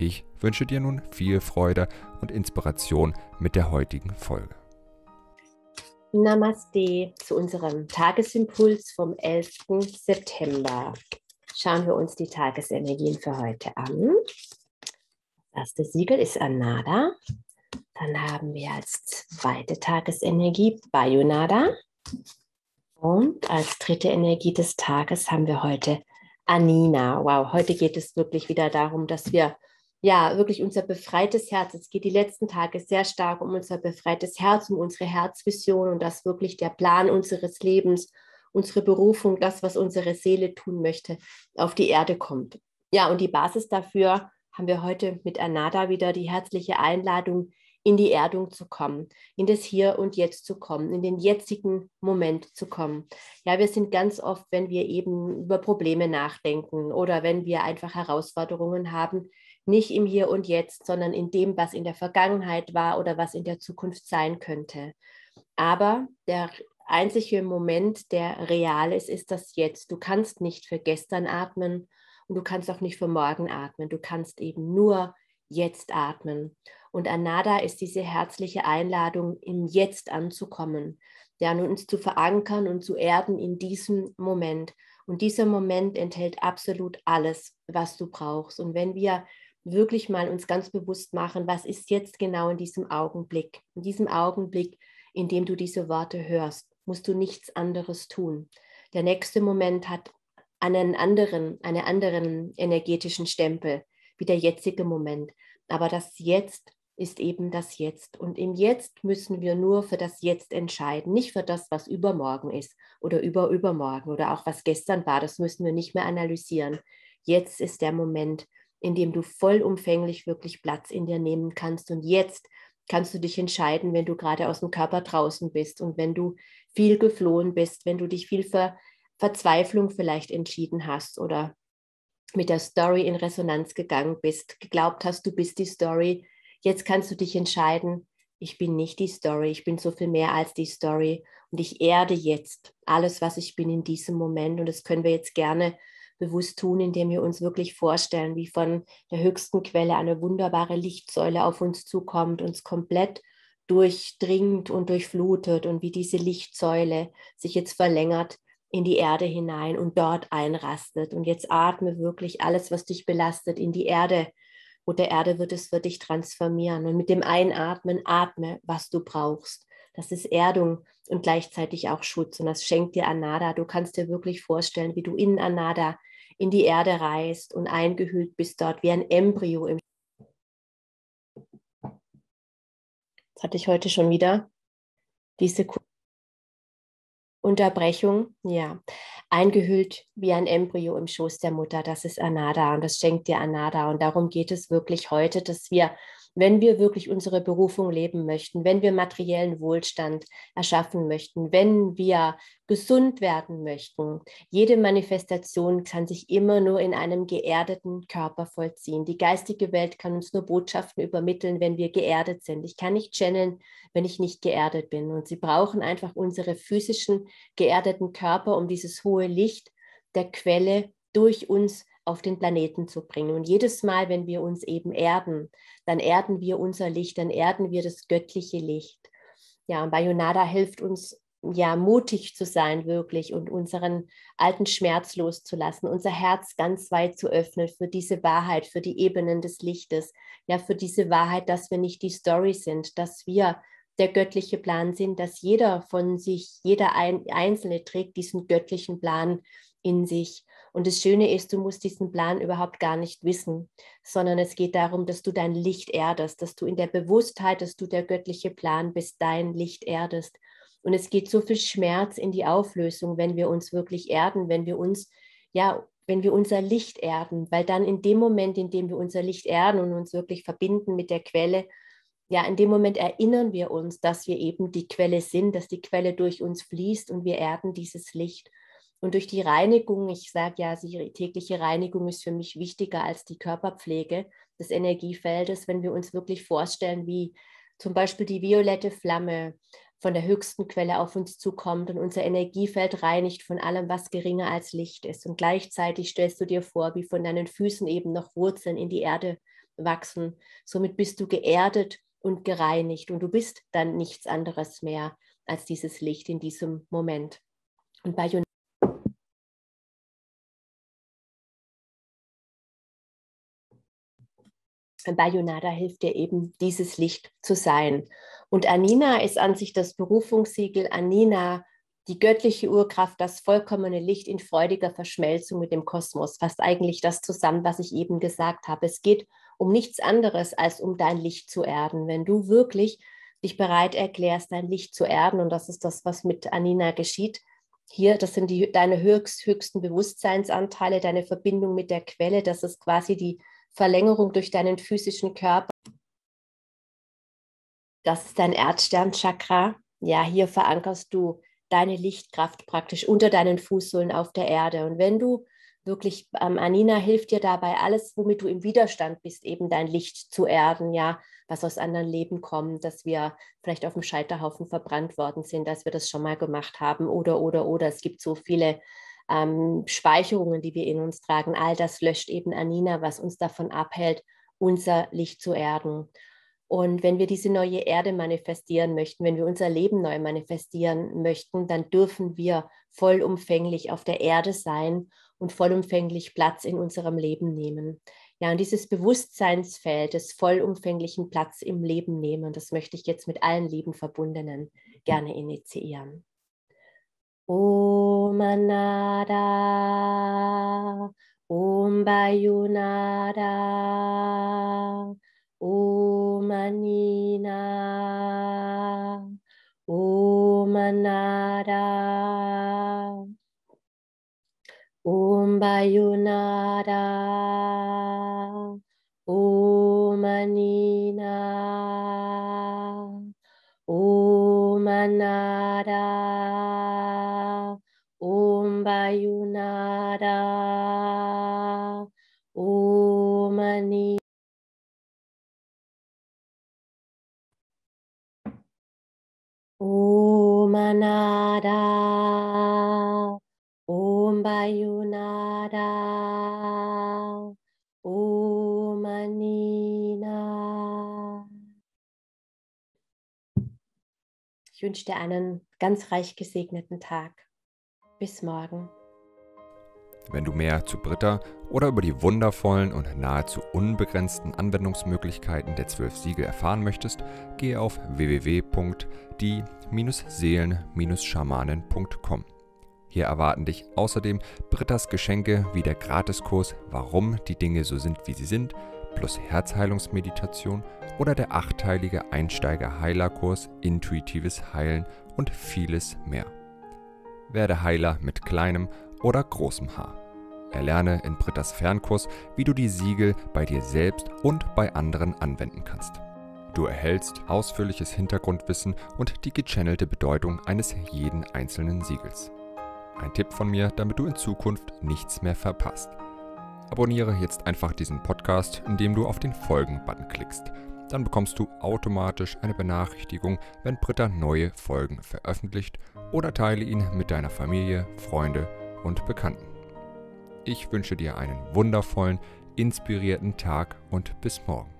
Ich wünsche dir nun viel Freude und Inspiration mit der heutigen Folge. Namaste zu unserem Tagesimpuls vom 11. September. Schauen wir uns die Tagesenergien für heute an. Das erste Siegel ist Anada. Dann haben wir als zweite Tagesenergie Bayonada. Und als dritte Energie des Tages haben wir heute Anina. Wow, heute geht es wirklich wieder darum, dass wir ja wirklich unser befreites Herz, es geht die letzten Tage sehr stark um unser befreites Herz, um unsere Herzvision und das wirklich der Plan unseres Lebens, unsere Berufung, das, was unsere Seele tun möchte, auf die Erde kommt. Ja, und die Basis dafür haben wir heute mit Anada wieder die herzliche Einladung, in die Erdung zu kommen, in das Hier und Jetzt zu kommen, in den jetzigen Moment zu kommen. Ja, wir sind ganz oft, wenn wir eben über Probleme nachdenken oder wenn wir einfach Herausforderungen haben, nicht im Hier und Jetzt, sondern in dem, was in der Vergangenheit war oder was in der Zukunft sein könnte. Aber der einzige Moment, der real ist, ist das Jetzt. Du kannst nicht für gestern atmen und du kannst auch nicht für morgen atmen. Du kannst eben nur jetzt atmen. Und Anada ist diese herzliche Einladung, im Jetzt anzukommen, ja, uns zu verankern und zu erden in diesem Moment. Und dieser Moment enthält absolut alles, was du brauchst. Und wenn wir wirklich mal uns ganz bewusst machen, was ist jetzt genau in diesem Augenblick, in diesem Augenblick, in dem du diese Worte hörst, musst du nichts anderes tun. Der nächste Moment hat einen anderen, einen anderen energetischen Stempel wie der jetzige Moment. Aber das Jetzt ist eben das Jetzt. Und im Jetzt müssen wir nur für das Jetzt entscheiden, nicht für das, was übermorgen ist oder überübermorgen oder auch was gestern war. Das müssen wir nicht mehr analysieren. Jetzt ist der Moment, in dem du vollumfänglich wirklich Platz in dir nehmen kannst. Und jetzt kannst du dich entscheiden, wenn du gerade aus dem Körper draußen bist und wenn du viel geflohen bist, wenn du dich viel für Verzweiflung vielleicht entschieden hast oder mit der Story in Resonanz gegangen bist, geglaubt hast, du bist die Story. Jetzt kannst du dich entscheiden, ich bin nicht die Story, ich bin so viel mehr als die Story und ich erde jetzt alles, was ich bin in diesem Moment und das können wir jetzt gerne bewusst tun, indem wir uns wirklich vorstellen, wie von der höchsten Quelle eine wunderbare Lichtsäule auf uns zukommt, uns komplett durchdringt und durchflutet und wie diese Lichtsäule sich jetzt verlängert in die Erde hinein und dort einrastet. Und jetzt atme wirklich alles, was dich belastet, in die Erde. Und der Erde wird es für dich transformieren. Und mit dem Einatmen atme, was du brauchst. Das ist Erdung und gleichzeitig auch Schutz. Und das schenkt dir Anada. Du kannst dir wirklich vorstellen, wie du in Anada in die Erde reist und eingehüllt bist dort wie ein Embryo. Im das hatte ich heute schon wieder. Diese Unterbrechung, ja, eingehüllt wie ein Embryo im Schoß der Mutter. Das ist Anada und das schenkt dir Anada. Und darum geht es wirklich heute, dass wir wenn wir wirklich unsere Berufung leben möchten, wenn wir materiellen Wohlstand erschaffen möchten, wenn wir gesund werden möchten. Jede Manifestation kann sich immer nur in einem geerdeten Körper vollziehen. Die geistige Welt kann uns nur Botschaften übermitteln, wenn wir geerdet sind. Ich kann nicht channeln, wenn ich nicht geerdet bin. Und sie brauchen einfach unsere physischen geerdeten Körper, um dieses hohe Licht der Quelle durch uns auf den Planeten zu bringen. Und jedes Mal, wenn wir uns eben erden, dann erden wir unser Licht, dann erden wir das göttliche Licht. Ja, und Bayonada hilft uns, ja, mutig zu sein wirklich und unseren alten Schmerz loszulassen, unser Herz ganz weit zu öffnen für diese Wahrheit, für die Ebenen des Lichtes, ja, für diese Wahrheit, dass wir nicht die Story sind, dass wir der göttliche Plan sind, dass jeder von sich, jeder Einzelne trägt diesen göttlichen Plan in sich. Und das Schöne ist, du musst diesen Plan überhaupt gar nicht wissen, sondern es geht darum, dass du dein Licht erdest, dass du in der Bewusstheit, dass du der göttliche Plan bist, dein Licht erdest. Und es geht so viel Schmerz in die Auflösung, wenn wir uns wirklich erden, wenn wir uns ja wenn wir unser Licht erden, weil dann in dem Moment, in dem wir unser Licht erden und uns wirklich verbinden mit der Quelle, ja, in dem Moment erinnern wir uns, dass wir eben die Quelle sind, dass die Quelle durch uns fließt und wir erden dieses Licht. Und durch die Reinigung, ich sage ja, die tägliche Reinigung ist für mich wichtiger als die Körperpflege des Energiefeldes, wenn wir uns wirklich vorstellen, wie zum Beispiel die violette Flamme von der höchsten Quelle auf uns zukommt und unser Energiefeld reinigt von allem, was geringer als Licht ist. Und gleichzeitig stellst du dir vor, wie von deinen Füßen eben noch Wurzeln in die Erde wachsen. Somit bist du geerdet und gereinigt und du bist dann nichts anderes mehr als dieses Licht in diesem Moment. Und bei Bayonada hilft dir eben, dieses Licht zu sein. Und Anina ist an sich das Berufungssiegel. Anina, die göttliche Urkraft, das vollkommene Licht in freudiger Verschmelzung mit dem Kosmos, fasst eigentlich das zusammen, was ich eben gesagt habe. Es geht um nichts anderes, als um dein Licht zu erden. Wenn du wirklich dich bereit erklärst, dein Licht zu erden, und das ist das, was mit Anina geschieht, hier, das sind die, deine höchst, höchsten Bewusstseinsanteile, deine Verbindung mit der Quelle, das ist quasi die Verlängerung durch deinen physischen Körper. Das ist dein Erdsternchakra. Ja, hier verankerst du deine Lichtkraft praktisch unter deinen Fußsohlen auf der Erde. Und wenn du wirklich, ähm, Anina hilft dir dabei, alles, womit du im Widerstand bist, eben dein Licht zu erden, ja, was aus anderen Leben kommt, dass wir vielleicht auf dem Scheiterhaufen verbrannt worden sind, dass wir das schon mal gemacht haben oder, oder, oder. Es gibt so viele ähm, Speicherungen, die wir in uns tragen, all das löscht eben Anina, was uns davon abhält, unser Licht zu erden. Und wenn wir diese neue Erde manifestieren möchten, wenn wir unser Leben neu manifestieren möchten, dann dürfen wir vollumfänglich auf der Erde sein und vollumfänglich Platz in unserem Leben nehmen. Ja, und dieses Bewusstseinsfeld des vollumfänglichen Platz im Leben nehmen, das möchte ich jetzt mit allen lieben Verbundenen gerne initiieren. Om Anada, Om Bayunada, Om Anina, Om Anada, Om Bayunada, Om Anina, Om Anada. Bayunada. Omani. Omanada. Om Bayunada. Omanina. Ich wünsche dir einen ganz reich gesegneten Tag. Bis morgen. Wenn du mehr zu Britta oder über die wundervollen und nahezu unbegrenzten Anwendungsmöglichkeiten der zwölf Siegel erfahren möchtest, gehe auf www.die-seelen-schamanen.com. Hier erwarten dich außerdem Brittas Geschenke wie der Gratiskurs Warum die Dinge so sind, wie sie sind, plus Herzheilungsmeditation oder der achteilige Einsteiger-Heilerkurs Intuitives Heilen und vieles mehr werde Heiler mit kleinem oder großem Haar. Erlerne in Brittas Fernkurs, wie du die Siegel bei dir selbst und bei anderen anwenden kannst. Du erhältst ausführliches Hintergrundwissen und die gechannelte Bedeutung eines jeden einzelnen Siegels. Ein Tipp von mir, damit du in Zukunft nichts mehr verpasst. Abonniere jetzt einfach diesen Podcast, indem du auf den Folgen-Button klickst. Dann bekommst du automatisch eine Benachrichtigung, wenn Britta neue Folgen veröffentlicht oder teile ihn mit deiner Familie, Freunde und Bekannten. Ich wünsche dir einen wundervollen, inspirierten Tag und bis morgen.